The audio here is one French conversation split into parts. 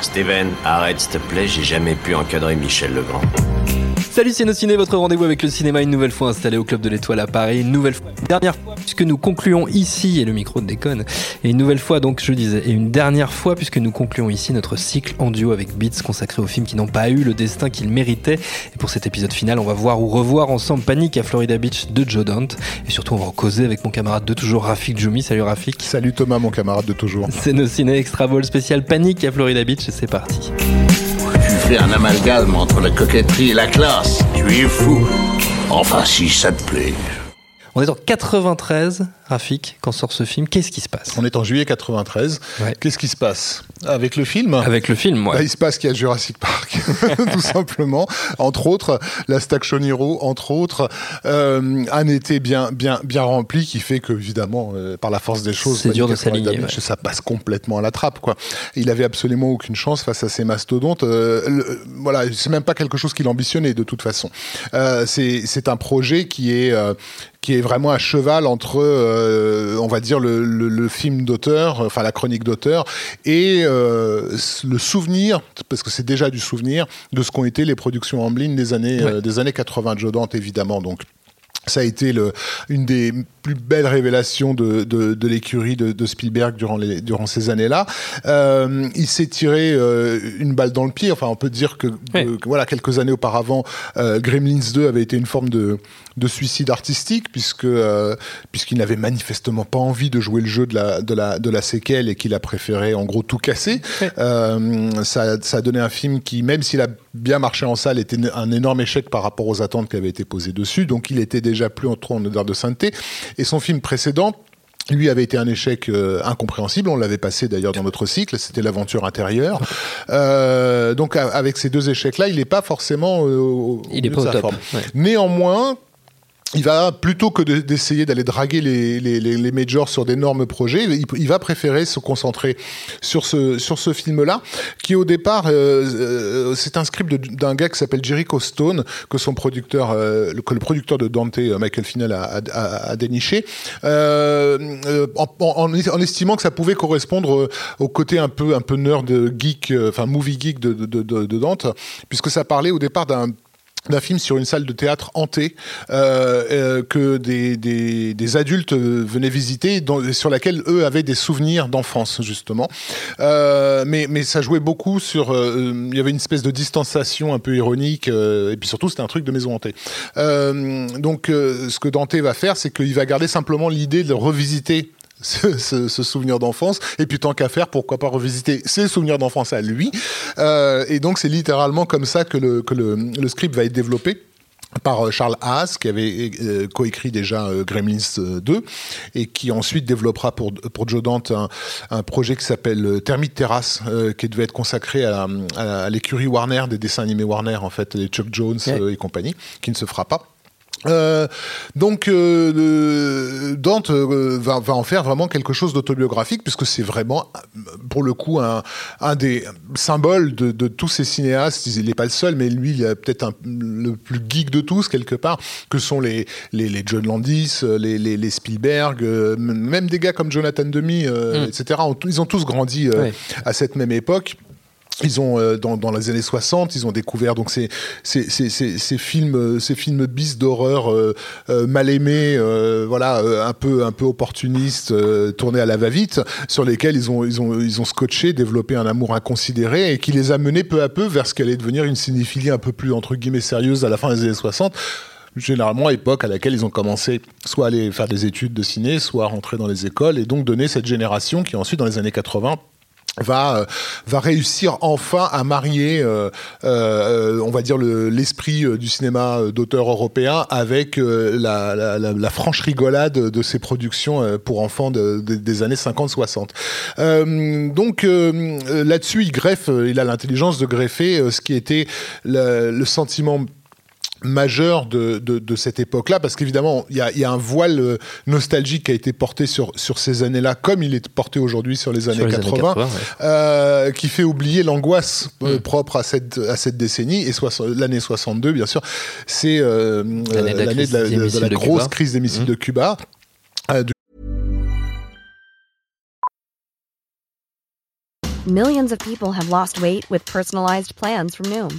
Steven, arrête s'il te plaît, j'ai jamais pu encadrer Michel Legrand. Salut Ciné, votre rendez-vous avec le cinéma une nouvelle fois installé au Club de l'Étoile à Paris, une nouvelle fois, une dernière fois puisque nous concluons ici, et le micro de déconne, et une nouvelle fois donc je disais, et une dernière fois puisque nous concluons ici notre cycle en duo avec Beats consacré aux films qui n'ont pas eu le destin qu'ils méritaient. Et pour cet épisode final, on va voir ou revoir ensemble Panique à Florida Beach de Joe Dante, et surtout on va en causer avec mon camarade de toujours Rafik Djoumi. Salut Rafik. Salut Thomas, mon camarade de toujours. C'est nos ciné extra ball spécial Panique à Florida Beach, et c'est parti fais un amalgame entre la coquetterie et la classe. Tu es fou. Enfin, si ça te plaît. On est en 93, Rafik, quand sort ce film. Qu'est-ce qui se passe? On est en juillet 93. Qu'est-ce qui se passe? Avec le film? Avec le film, ouais. Bah, il se passe qu'il y a Jurassic Park, tout simplement. Entre autres, la Station Hero, entre autres. Euh, un été bien, bien, bien rempli qui fait que, évidemment, euh, par la force des choses, c'est dur de s'aligner. Ça passe complètement à la trappe, quoi. Il avait absolument aucune chance face à ces mastodontes. Euh, voilà, c'est même pas quelque chose qu'il ambitionnait de toute façon. C'est un projet qui est qui est vraiment à cheval entre, euh, on va dire, le, film d'auteur, enfin la chronique d'auteur, et euh, le souvenir, parce que c'est déjà du souvenir, de ce qu'ont été les productions Amblin des années, euh, des années 80 de Jodante, évidemment. Donc, ça a été le, une des plus belles révélations de, de, de l'écurie de, de, Spielberg durant, les, durant ces années-là. Euh, il s'est tiré euh, une balle dans le pied. Enfin, on peut dire que, voilà, quelques années auparavant, euh, Gremlins 2 avait été une forme de, de suicide artistique puisque euh, puisqu'il n'avait manifestement pas envie de jouer le jeu de la de la de la séquelle et qu'il a préféré en gros tout casser. Euh, ça, ça a donné un film qui, même s'il a bien marché en salle, était un énorme échec par rapport aux attentes qui avaient été posées dessus. Donc, il était déjà plus en trop en odeur de sainteté. Et son film précédent, lui avait été un échec euh, incompréhensible. On l'avait passé d'ailleurs dans notre cycle. C'était l'aventure intérieure. Euh, donc avec ces deux échecs-là, il n'est pas forcément euh, il est pas au top. Forme. Néanmoins, il va plutôt que d'essayer d'aller draguer les, les, les, majors sur d'énormes projets, il, va préférer se concentrer sur ce sur ce film-là, qui au départ euh, euh c'est un script d'un gars qui s'appelle Jericho Stone que son producteur, euh, que le producteur de Dante, euh, Michael Finnell, a, a, a déniché, euh, en, en, en, estimant que ça pouvait correspondre au côté un peu un peu nerd geek, enfin movie geek de, de, de, de Dante, puisque ça parlait au départ d'un d'un film sur une salle de théâtre hantée euh, euh, que des, des, des, adultes venaient visiter, dans, sur laquelle eux avaient des souvenirs d'enfance justement. Euh, mais, mais ça jouait beaucoup sur, euh, il y avait une espèce de distanciation un peu ironique, euh, et puis surtout c'était un truc de maison hantée. donc ce que Dante va faire, c'est qu'il va garder simplement l'idée de revisiter ce, ce, souvenir d'enfance. Et puis tant qu'à faire, pourquoi pas revisiter ses souvenirs d'enfance à lui. Euh, et donc c'est littéralement comme ça que le, que le, le script va être développé par euh, Charles Haas, qui avait euh, coécrit déjà euh, Gremlins 2, et qui ensuite développera pour, pour Joe Dante un, un projet qui s'appelle Termite Terrace, euh, qui devait être consacré à, à, l'écurie Warner, des dessins animés Warner, en fait, les Chuck Jones ouais. et compagnie, qui ne se fera pas. Euh, donc euh, Dante euh, va, va, en faire vraiment quelque chose d'autobiographique puisque c'est vraiment pour le coup un, un des symboles de, de, tous ces cinéastes. Il n'est pas le seul mais lui il est peut-être le plus geek de tous quelque part que sont les, les, les John Landis les, les, les, Spielberg euh, même des gars comme Jonathan Demi mm. etc ils ont tous grandi à cette même époque ils ont euh, dans, dans, les années 60 ils ont découvert donc ces ces, ces, ces, films ces films bis d'horreur euh, euh, mal aimés euh, voilà euh, un peu un peu opportunistes euh, tournés à la va-vite sur lesquels ils ont ils ont ils ont scotché développé un amour inconsidéré et qui les a menés peu à peu vers ce qu'allait devenir une cinéphilie un peu plus entre guillemets sérieuse à la fin des années 60 généralement époque à laquelle ils ont commencé soit à aller faire des études de ciné soit à rentrer dans les écoles et donc donner cette génération qui ensuite dans les années 80 va euh, va réussir enfin à marier euh, euh, on va dire l'esprit le, du cinéma d'auteur européen avec la, la, la, la, franche rigolade de ses productions pour enfants de, des années 50 60 donc là-dessus il greffe il a l'intelligence de greffer ce qui était le, le sentiment majeur de, de, de cette époque-là, parce qu'évidemment, il y, y a, un voile euh, nostalgique qui a été porté sur, sur ces années-là, comme il est porté aujourd'hui sur les années sur les 80, années 80 ouais. euh, qui fait oublier l'angoisse euh, mm. propre à cette, à cette décennie. Et l'année 62, bien sûr, c'est euh, l'année de la, de la, de la grosse crise des missiles mmh. de Cuba. Millions of people have lost weight with personalized plans from Noom,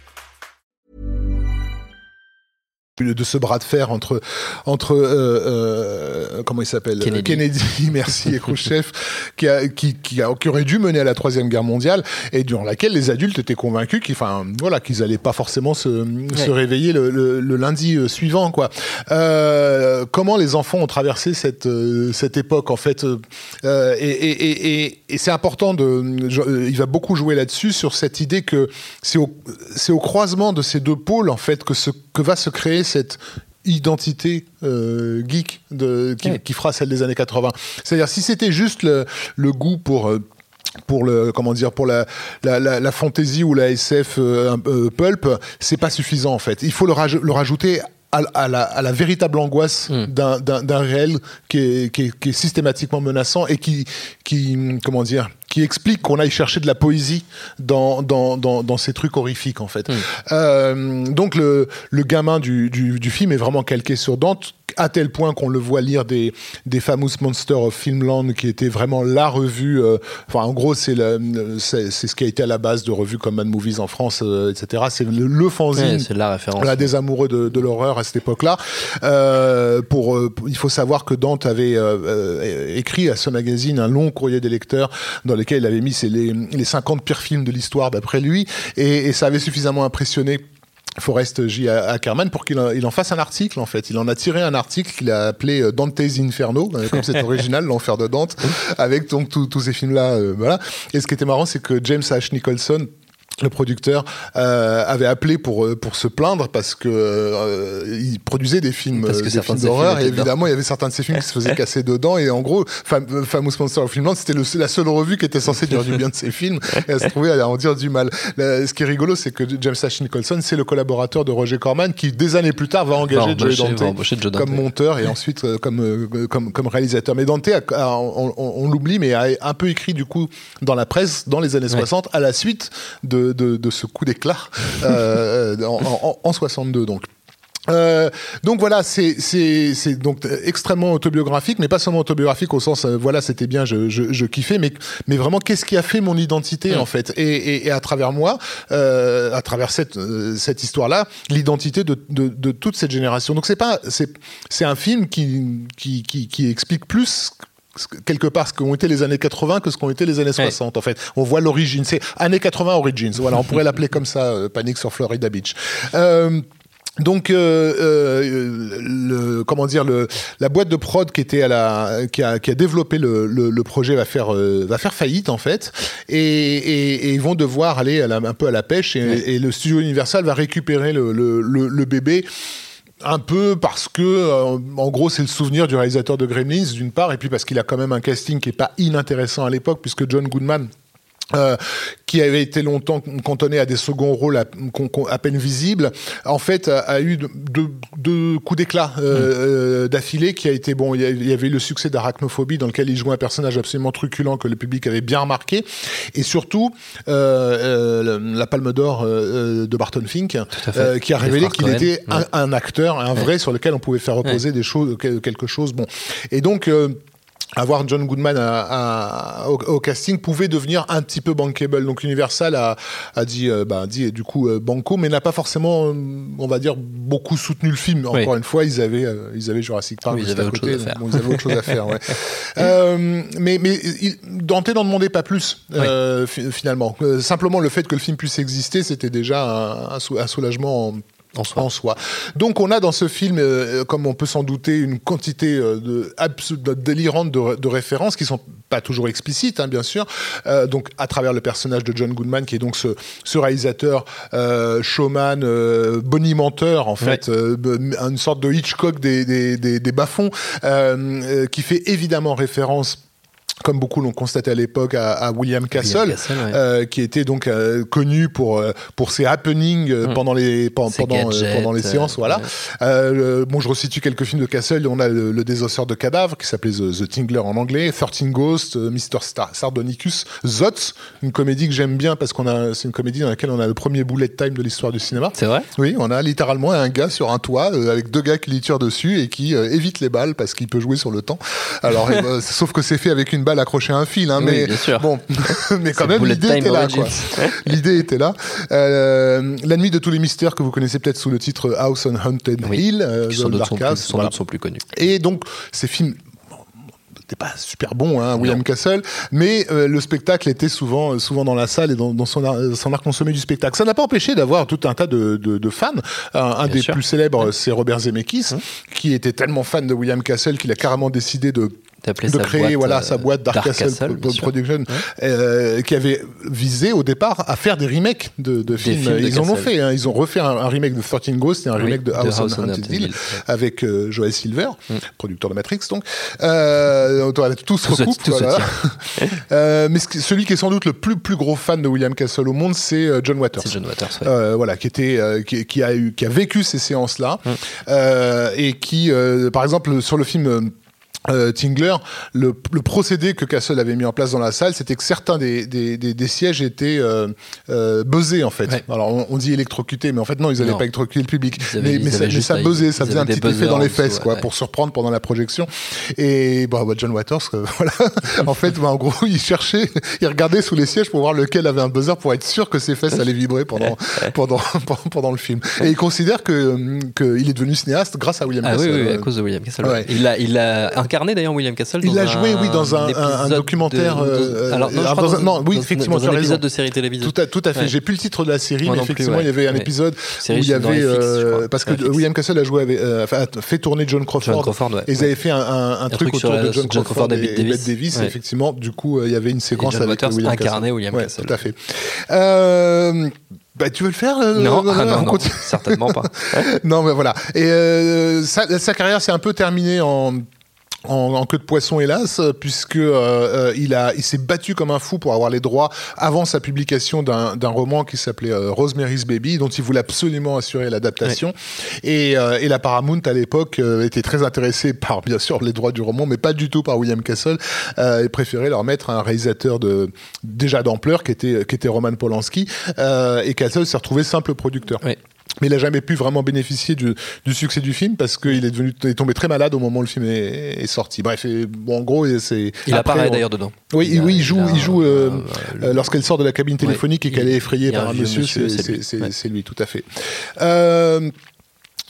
De ce bras de fer entre entre euh, euh, comment il s'appelle? Kennedy. merci et Khrushchev qui, a, qui, qui, a, qui, aurait dû mener à la troisième guerre mondiale et durant laquelle les adultes étaient convaincus qu'ils enfin voilà qu'ils allaient pas forcément se, ouais. se réveiller le, le, le, lundi euh, suivant quoi euh, comment les enfants ont traversé cette euh, cette époque en fait euh, et, et, et, et c'est important de il va beaucoup jouer là-dessus sur cette idée que c'est au c'est au croisement de ces deux pôles en fait que ce que va se créer cette identité euh, geek de, qui, ouais. qui, fera celle des années 80. C'est-à-dire si c'était juste le, le, goût pour euh, pour le comment dire pour la la, la, la fantasy ou la SF euh, euh, pulp, c'est pas suffisant en fait. Il faut le, raj le rajouter à, à, la, à, la, véritable angoisse mm. d'un réel qui est, qui, est, qui est, systématiquement menaçant et qui, qui comment dire, qui explique qu'on aille chercher de la poésie dans, dans, dans, dans ces trucs horrifiques en fait. Mm. Euh, donc le, le gamin du, du, du, film est vraiment calqué sur Dante à tel point qu'on le voit lire des, des Famous Monsters of Filmland qui était vraiment la revue euh, enfin en gros c'est ce qui a été à la base de revues comme Mad Movies en France euh, etc c'est le, le fanzine ouais, la référence là, des amoureux de, de l'horreur à cette époque là euh, pour, il faut savoir que Dante avait euh, écrit à ce magazine un long courrier des lecteurs dans lequel il avait mis les, les 50 pires films de l'histoire d'après lui et, et ça avait suffisamment impressionné Forrest J. Ackerman pour qu'il en, il en fasse un article en fait. Il en a tiré un article qu'il a appelé Dante's Inferno, comme c'est original, l'enfer de Dante, avec donc tous ces films-là. Euh, voilà. Et ce qui était marrant, c'est que James H. Nicholson le producteur euh, avait appelé pour pour se plaindre parce que euh, il produisait des films, parce que des films d'horreur et évidemment il y avait certains de ces films qui se faisaient casser dedans et en gros Fam Famous Monster of Filmland c'était la seule revue qui était censée dire du bien de ces films et elle se trouvait à en dire du mal. Là, ce qui est rigolo c'est que James H. Nicholson c'est le collaborateur de Roger Corman qui des années plus tard va engager Joe Dante, comme monteur et ensuite euh, comme, euh, comme comme réalisateur. Mais Dante a, a, on, on, on l'oublie mais a un peu écrit du coup dans la presse dans les années ouais. 60 à la suite de, de, de ce coup d'éclat euh, en, en, en 62 donc. Euh, donc voilà, c'est donc extrêmement autobiographique, mais pas seulement autobiographique au sens euh, voilà c'était bien, je, je, je, kiffais, mais mais vraiment qu'est-ce qui a fait mon identité mmh. en fait, et, et, et, à travers moi, euh, à travers cette euh, cette histoire-là, l'identité de, de, de, toute cette génération. Donc c'est pas c'est c'est un film qui, qui qui qui explique plus quelque part ce qu'ont été les années 80 que ce qu'ont été les années 60 ouais. en fait. On voit l'origine. C'est années 80 origins. Voilà on pourrait l'appeler comme ça euh, panique sur Florida Beach. Euh, donc, euh, euh, le, comment dire, le, la boîte de prod qui était à la, qui a, qui a développé le, le, projet va faire, euh, va faire faillite en fait, et, et, et, ils vont devoir aller à la, un peu à la pêche, et, et le studio Universal va récupérer le, le bébé un peu parce que euh, en gros c'est le souvenir du réalisateur de Gremlins d'une part et puis parce qu'il a quand même un casting qui est pas inintéressant à l'époque puisque John Goodman euh, qui avait été longtemps cantonné à des seconds rôles à, à peine visibles, en fait, a, a eu deux, deux coups d'éclat euh, mmh. d'affilée qui a été bon. Il y avait eu le succès d'Arachnophobie dans lequel il jouait un personnage absolument truculent que le public avait bien remarqué, et surtout euh, euh la Palme d'Or euh, de Barton Fink, qui a révélé qu'il était un, un, acteur, un vrai ouais. sur lequel on pouvait faire reposer ouais. des choses, quelque chose. Bon, et donc avoir John Goodman à, à, au, au, casting pouvait devenir un petit peu bankable. Donc Universal a, a dit, euh, bah, dit du coup euh, banco, mais n'a pas forcément, on va dire, beaucoup soutenu le film. Oui. Encore une fois, ils avaient, euh, ils avaient Jurassic Park oui, ils, avaient côté, bon, ils avaient autre chose à faire. Ouais. Euh, mais mais il, Dante n'en demandait pas plus oui. Euh, finalement. simplement le fait que le film puisse exister, c'était déjà un, un, soulagement. En, en soi. en soi. Donc on a dans ce film, euh, comme on peut s'en douter, une quantité euh, de, de délirante de, de, références qui sont pas toujours explicites, hein, bien sûr. Euh, donc à travers le personnage de John Goodman, qui est donc ce, ce réalisateur euh, showman, euh, bonimenteur en fait, ouais. une sorte de Hitchcock des, des, des, des bas-fonds, qui fait évidemment référence comme beaucoup l'ont constaté à l'époque, à, à William Castle, Castle, ouais. euh, qui était donc euh, connu pour euh, pour ses happenings euh, Mm. pendant les pendant gadgets, pendant les séances, voilà. ouais. Bon, je resitue quelques films de Castle. On a le, le désosseur de cadavres qui s'appelait The, The Tingler en anglais, 13 Ghosts, Mr. Star Sardonicus, Zotz, une comédie que j'aime bien parce qu'on a c'est une comédie dans laquelle on a le premier bullet time de l'histoire du cinéma. C'est vrai? Oui, on a littéralement un gars sur un toit avec deux gars qui lui tirent dessus et qui évite les balles parce qu'il peut jouer sur le temps. Alors, ben, sauf que c'est fait avec une balle accrochée à un fil, hein, Oui, mais bien sûr. bon, mais quand même l'idée était là. Quoi. L'idée était là. Euh, la nuit de tous les mystères que vous connaissez peut-être sous le titre House on Haunted Oui, Hill, euh, qui sont plus, sans voilà. doute sont plus connus. Et donc, ces films n'étaient pas super bons, hein, William Castle, mais euh, le spectacle était souvent, euh, souvent dans la salle et dans, dans son, art, son art consommé du spectacle. Ça n'a pas empêché d'avoir tout un tas de, de, de fans. Un, des sûr. plus célèbres, c'est Robert Zemeckis, Hum. qui était tellement fan de William Castle qu'il a carrément décidé de de créer voilà euh, sa boîte Dark, Dark Castle. Production euh, qui avait visé au départ à faire des remakes de, de films. films de ils en ont fait hein. ils ont refait un, un remake de 13 Ghosts et un Oui, remake de House, House on Haunted Hill avec euh, Joel Silver Mm. producteur de Matrix donc euh, tout se recoupe tout se voilà. Euh, mais ce celui qui est sans doute le plus plus gros fan de William Castle au monde c'est John Waters C'est John Waters. ouais. voilà, qui était, qui, qui a eu, qui a vécu ces séances-là, Mm. euh, et qui, par exemple, sur le film. Euh, Tingler, le, le procédé que Castle avait mis en place dans la salle, c'était que certains des, des, des, des sièges étaient euh, euh, buzzés en fait. Ouais. Alors on, on dit électrocutés, mais en fait non, ils n'allaient pas électrocuter le public. Avaient- mais, ça, mais ça buzzait, ça faisait un petit effet dans les fesses, quoi, ouais. pour surprendre pendant la projection. Et bon, bah, John Waters, euh, voilà. en fait, bah, en gros, il cherchait, il regardait sous les sièges pour voir lequel avait un buzzer pour être sûr que ses fesses allaient vibrer pendant pendant pendant, pendant le film. Et il considère que qu'il est devenu cinéaste grâce à William Ah oui, Castle. oui, à cause de William Castle. Ouais. Il a, il a incarné d'ailleurs William Castle. Il a joué, oui, dans un- un- un épisode documentaire, de- euh, dans- alors, non, euh, dans dans- oui, effectivement, dans un raison. épisode de série télévisée. Tout à, tout à fait. Ouais. J'ai plus le titre de la série, Moi mais plus, effectivement, ouais. il y avait un Ouais. épisode où il y avait euh, parce que. William Castle a joué avec, euh, a fait tourner John Crawford. John Crawford, ouais. Et ils avaient fait un, truc, autour de John, Crawford, et et, Bette Davis. Effectivement, du coup, euh, il y avait une séquence avec William Castle. William Castle. Tout à fait. Euh, bah, tu veux le faire euh, Non, ah, non, on non, certainement pas. non, mais voilà. Et euh, sa, sa carrière s'est un peu terminée en. En, en queue de poisson, hélas, puisque euh, euh, il a, il s'est battu comme un fou pour avoir les droits avant sa publication d'un roman qui s'appelait euh, Rosemary's Baby, dont il voulait absolument assurer l'adaptation. Et, euh, et la Paramount à l'époque euh, était très intéressée par bien sûr les droits du roman, mais pas du tout par William Castle. Euh, et préférait leur mettre un réalisateur de déjà d'ampleur qui était qui était Roman Polanski. Euh, et Castle s'est retrouvé simple producteur. Mais il n'a jamais pu vraiment bénéficier du, du succès du film parce qu'il est devenu il est tombé très malade au moment où le film est, est sorti. Bref, et, bon, en gros, c'est. Il après, apparaît on- d'ailleurs dedans. Oui, a- oui, il joue, il joue euh, euh, lorsqu'elle sort de la cabine téléphonique et qu'elle il- est effrayée il par un monsieur. lui. Ouais. c'est lui, tout à fait. Euh,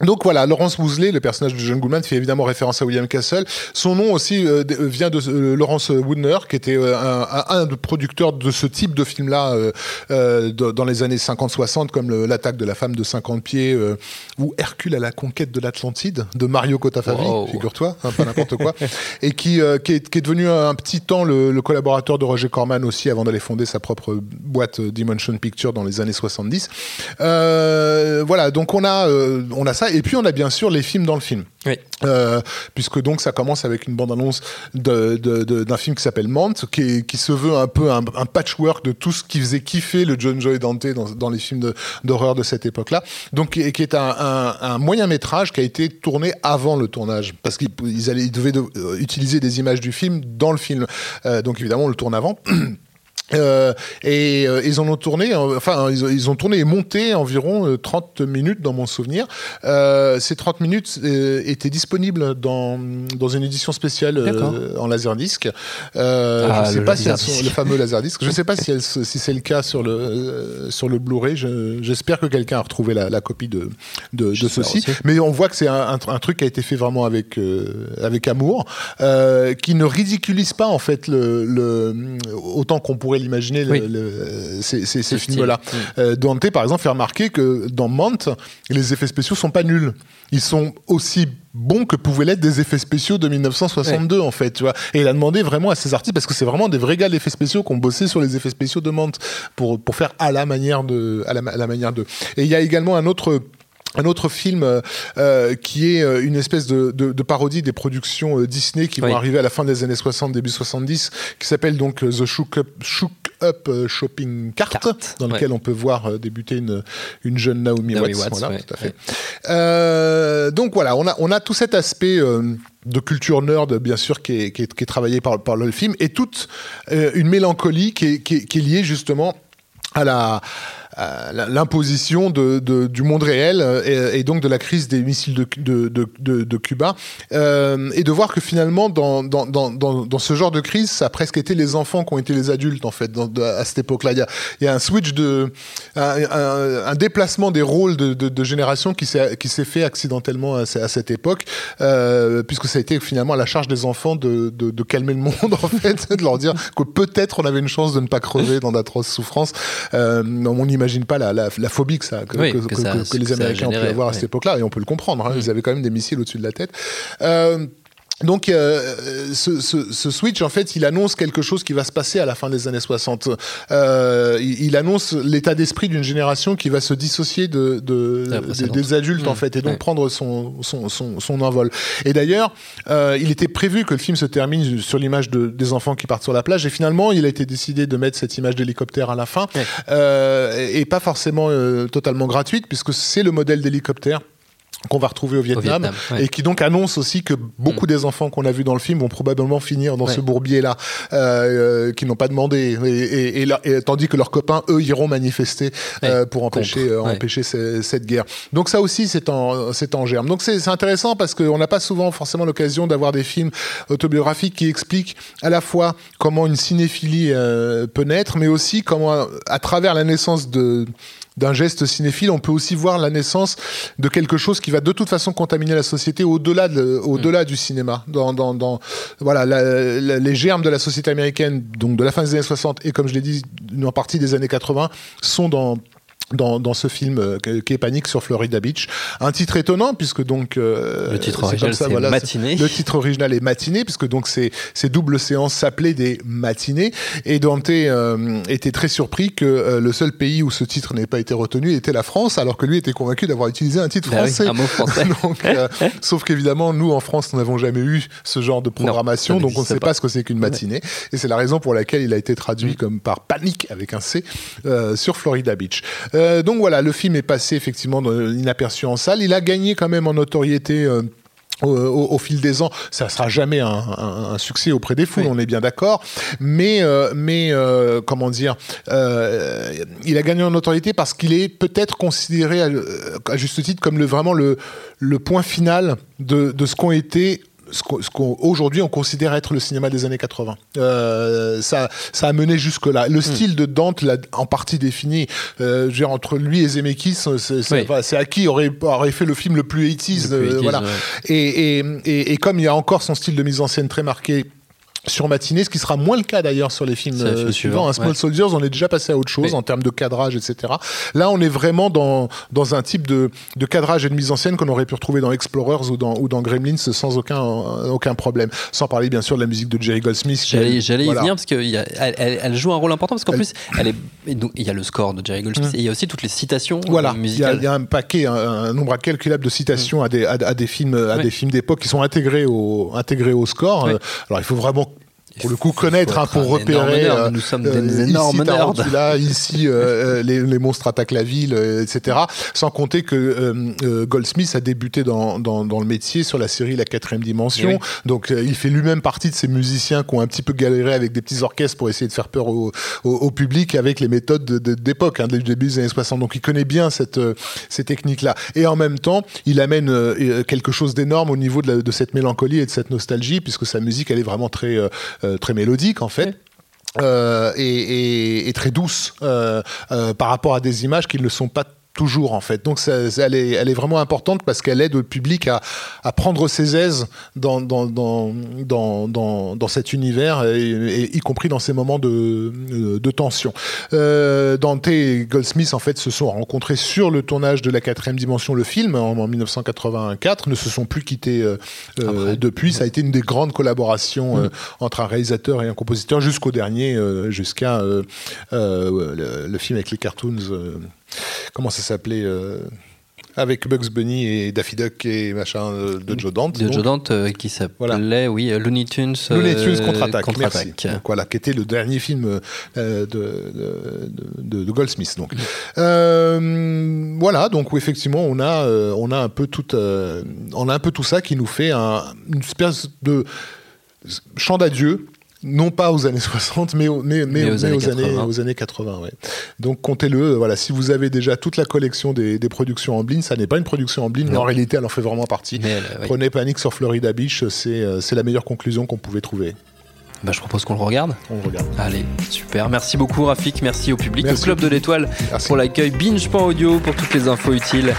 donc voilà, Laurence Woosley, le personnage de John Goodman, fait évidemment référence à William Castle. Son nom aussi euh, d- vient de euh, Laurence Woodner, qui était euh, un, un, un des producteurs de ce type de film-là euh, euh, dans les années 50-60, comme l'attaque de la femme de 50 pieds euh, ou Hercule à la conquête de l'Atlantide de Mario Cotafavi, Wow. figure-toi, hein, pas n'importe quoi, et qui, euh, qui, est, qui est devenu un petit temps le, le collaborateur de Roger Corman aussi avant d'aller fonder sa propre boîte euh, Dimension Picture dans les années 70. Euh, voilà, donc on a, euh, on a ça, et puis on a bien sûr les films dans le film. Oui. Euh, puisque donc ça commence avec une bande-annonce de- de- de- d'un film qui s'appelle Mante, qui, se veut un peu un, un patchwork de tout ce qui faisait kiffer le John Joy Dante dans, dans les films d'horreur de, cette époque-là. Donc qui, qui est un, un- un moyen métrage qui a été tourné avant le tournage, parce qu'ils ils devaient de- euh, utiliser des images du film dans le film. Euh, donc évidemment on le tourne avant. Euh, et euh, ils en ont tourné, euh, enfin ils, ont- ils ont tourné et monté environ euh, 30 minutes dans mon souvenir. Ces 30 minutes étaient disponibles dans, dans une édition spéciale en laserdisc. Ah, je sais le pas si sont- le fameux laserdisc. Je sais pas si, elles se- si c'est le cas sur le sur le Blu-ray. Je- J'espère que quelqu'un a retrouvé la, la copie de de, ceci. aussi. Mais on voit que c'est un, un tr- un truc qui a été fait vraiment avec avec amour, qui ne ridiculise pas en fait le, le autant qu'on pourrait Oui. le- ces, films-là. Euh, Dante, par exemple, fait remarquer que dans Mante, les effets spéciaux sont pas nuls. Ils sont aussi bons que pouvaient l'être des effets spéciaux de 1962 en fait tu vois et il a demandé vraiment à ces artistes parce que c'est vraiment des vrais gars d'effets spéciaux qui ont bossé sur les effets spéciaux de Mante pour pour faire à la manière de à la, à la manière de et il y a également un autre un autre film euh, euh, qui est euh, une espèce de, de, de parodie des productions euh, Disney qui Oui. vont arriver à la fin des années 60, début 70, qui s'appelle donc The Shook Up, Shook Up Shopping Cart, dans ouais. lequel on peut voir débuter une, une jeune Naomi, Naomi Watts. Watts, voilà, ouais, tout à fait. ouais. Euh, donc voilà, on a, on a tout cet aspect euh, de culture nerd, bien sûr, qui est, qui est, qui est travaillé par, par le film, et toute une mélancolie qui est, qui est, qui est liée justement à la- l'imposition de, de- du monde réel euh, et, donc de la crise des missiles de, de, Cuba. Euh, et de voir que finalement dans, dans, dans, dans, ce genre de crise ça a presque été les enfants qui ont été les adultes en fait à cette époque-là. Il y a, il y a un switch de un, un- déplacement des rôles de, de, génération qui s'est qui s'est fait accidentellement à, ce- à cette époque euh, puisque ça a été finalement à la charge des enfants de, de, de calmer le monde en fait de leur dire que peut-être on avait une chance de ne pas crever dans d'atroces souffrances. Euh, on n'imagine pas la, la, la phobie que, ça, que, Oui, que, que que- ça- que- que les Américains ont pu avoir à cette époque-là, et on peut le comprendre. hein, Mm. Ils avaient quand même des missiles au-dessus de la tête. Euh, donc euh, ce, ce, ce switch, en fait, il annonce quelque chose qui va se passer à la fin des années 60. Euh, il, il annonce l'état d'esprit d'une génération qui va se dissocier de, de- des adultes, en Mm. fait, et donc Ouais. prendre son, son, son, son envol. Et d'ailleurs, euh, il était prévu que le film se termine sur l'image de, des enfants qui partent sur la plage, et finalement, il a été décidé de mettre cette image d'hélicoptère à la fin, Ouais. euh, et, et pas forcément euh, totalement gratuite, puisque c'est le modèle d'hélicoptère qu'on va retrouver au Vietnam, Vietnam, ouais. et qui donc annonce aussi que beaucoup des enfants qu'on a vus dans le film vont probablement finir dans Ouais. ce bourbier-là, euh, euh, qu'ils n'ont pas demandé, et, et- et là- et tandis que leurs copains, eux, iront manifester euh, pour empêcher, euh, empêcher ce- cette guerre. Donc ça aussi, c'est en, c'est en germe. Donc c'est c'est intéressant parce qu'on n'a pas souvent forcément l'occasion d'avoir des films autobiographiques qui expliquent à la fois comment une cinéphilie euh, peut naître, mais aussi comment, à travers la naissance de d'un geste cinéphile, on peut aussi voir la naissance de quelque chose qui va de toute façon contaminer la société au-delà de, au-delà du cinéma. Dans, dans, dans voilà la- la- les germes de la société américaine, donc de la fin des années 60 et comme je l'ai dit, une partie des années 80, sont dans dans, dans ce film euh, qui est Panique sur Florida Beach. Un titre étonnant puisque donc euh, Le titre original, c'est voilà, Matinée. Le titre original est Matinée puisque donc ces, ces doubles séances s'appelaient des matinées et Dante euh, était très surpris que euh, le seul pays où ce titre n'ait pas été retenu était la France alors que lui était convaincu d'avoir utilisé un titre Bah oui, français. un mot français. donc, euh, sauf qu'évidemment, nous, en France, nous n'avons jamais eu ce genre de programmation, donc on ne sait pas. pas. ce que c'est qu'une matinée. Et c'est la raison pour laquelle il a été traduit comme par panique, avec un C, euh, sur Florida Beach. Euh, donc voilà, le film est passé effectivement inaperçu en salle. Il a gagné quand même en notoriété. euh, au, au- au fil des ans, ça sera jamais un, un- un succès auprès des foules, Oui. on est bien d'accord. Mais, euh, mais euh, comment dire, euh, il a gagné en notoriété parce qu'il est peut-être considéré à, à juste titre comme le, vraiment le, le point final de, de ce qu'ont été ce qu'au- ce qu'aujourd'hui on considère être le cinéma des années 80. Euh, ça, ça a mené jusque-là. Hmm. Le style de Dante l'a en partie défini. Euh, dire, entre lui et Zemeckis, c'est Oui. enfin, à qui aurait, aurait fait le film le plus 80s. Le plus euh, 80s, voilà. ouais. Et, et, et, et comme il y a encore son style de mise en scène très marqué sur Matinée, ce qui sera moins le cas d'ailleurs sur les films euh, suivants. Un Small ouais. Soldiers, on est déjà passé à autre chose Oui. en termes de cadrage, etc. Là, on est vraiment dans, dans un type de, de cadrage et de mise en scène qu'on aurait pu retrouver dans Explorers ou dans, ou dans Gremlins sans aucun, aucun problème. Sans parler bien sûr de la musique de Jerry Goldsmith. J'allais, voilà. y venir parce qu'elle elle, elle, joue un rôle important parce qu'en plus, elle est, il y a le score de Jerry Goldsmith et il y a aussi toutes les citations euh, Voilà, il y, a- musicales. il y a un paquet, un, un nombre incalculable de citations à, des, à, à des films, à Ouais. des films d'époque qui sont intégrés au, intégrés au score. Euh, alors il faut vraiment pour le coup connaître hein, pour repérer euh, Nous sommes euh, des énormes ici. Tarantula, ici euh, euh, les, les monstres attaquent la ville euh, etc sans compter que euh, Goldsmith a débuté dans, dans, dans le métier sur la série La quatrième dimension Oui. donc il fait lui-même partie de ces musiciens qui ont un petit peu galéré avec des petits orchestres pour essayer de faire peur au, au, au public avec les méthodes de- de- d'époque hein, du début des années 60 donc il connaît bien cette, euh, ces techniques là et en même temps il amène quelque chose d'énorme au niveau de, la- de cette mélancolie et de cette nostalgie puisque sa musique elle est vraiment très, très mélodique en fait. Euh, et, et- et très douce euh, euh, par rapport à des images qui ne le sont pas toujours en fait. Donc ça, ça- elle, est, elle est vraiment importante parce qu'elle aide le public à, à prendre ses aises dans, dans, dans, dans, dans, dans cet univers, et, et y compris dans ces moments de, de tension. Euh, Dante et Goldsmith en fait se sont rencontrés sur le tournage de la quatrième dimension, le film, en, en 1984, ne se sont plus quittés euh, euh, depuis. Ça a été une des grandes collaborations euh, entre un réalisateur et un compositeur jusqu'au dernier, jusqu'à le, le film avec les cartoons. Comment ça s'appelait euh, avec Bugs Bunny et Daffy Duck et machin euh, de Joe Dante. De donc. Joe Dante euh, qui s'appelait, Voilà. oui, euh, Looney Tunes. Looney Tunes contre-attaque, contre-attaque. merci. Donc voilà, qui était le dernier film euh, de, de, Goldsmith. Donc voilà, donc effectivement on a on a un peu tout on a un peu tout ça qui nous fait un, une espèce de chant d'adieu. Non pas aux années 60, mais, au- mais, mais, Mais aux mais années aux, années, 80. aux années 80. ouais. Donc comptez-le, voilà, si vous avez déjà toute la collection des, des productions Amblin, ça n'est pas une production Amblin, mais Non. en réalité elle en fait vraiment partie. Mais elle, euh, oui. Prenez Panic sur Florida Beach, c'est euh, c'est la meilleure conclusion qu'on pouvait trouver. Bah, je propose qu'on le regarde. On le regarde. Allez, super. Merci beaucoup Rafik, merci au public, Merci au Club de l'Étoile pour l'accueil, binge.audio pour toutes les infos utiles.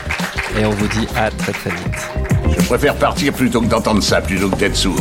Et on vous dit à très très vite. Je préfère partir plutôt que d'entendre ça, plutôt que d'être sourd.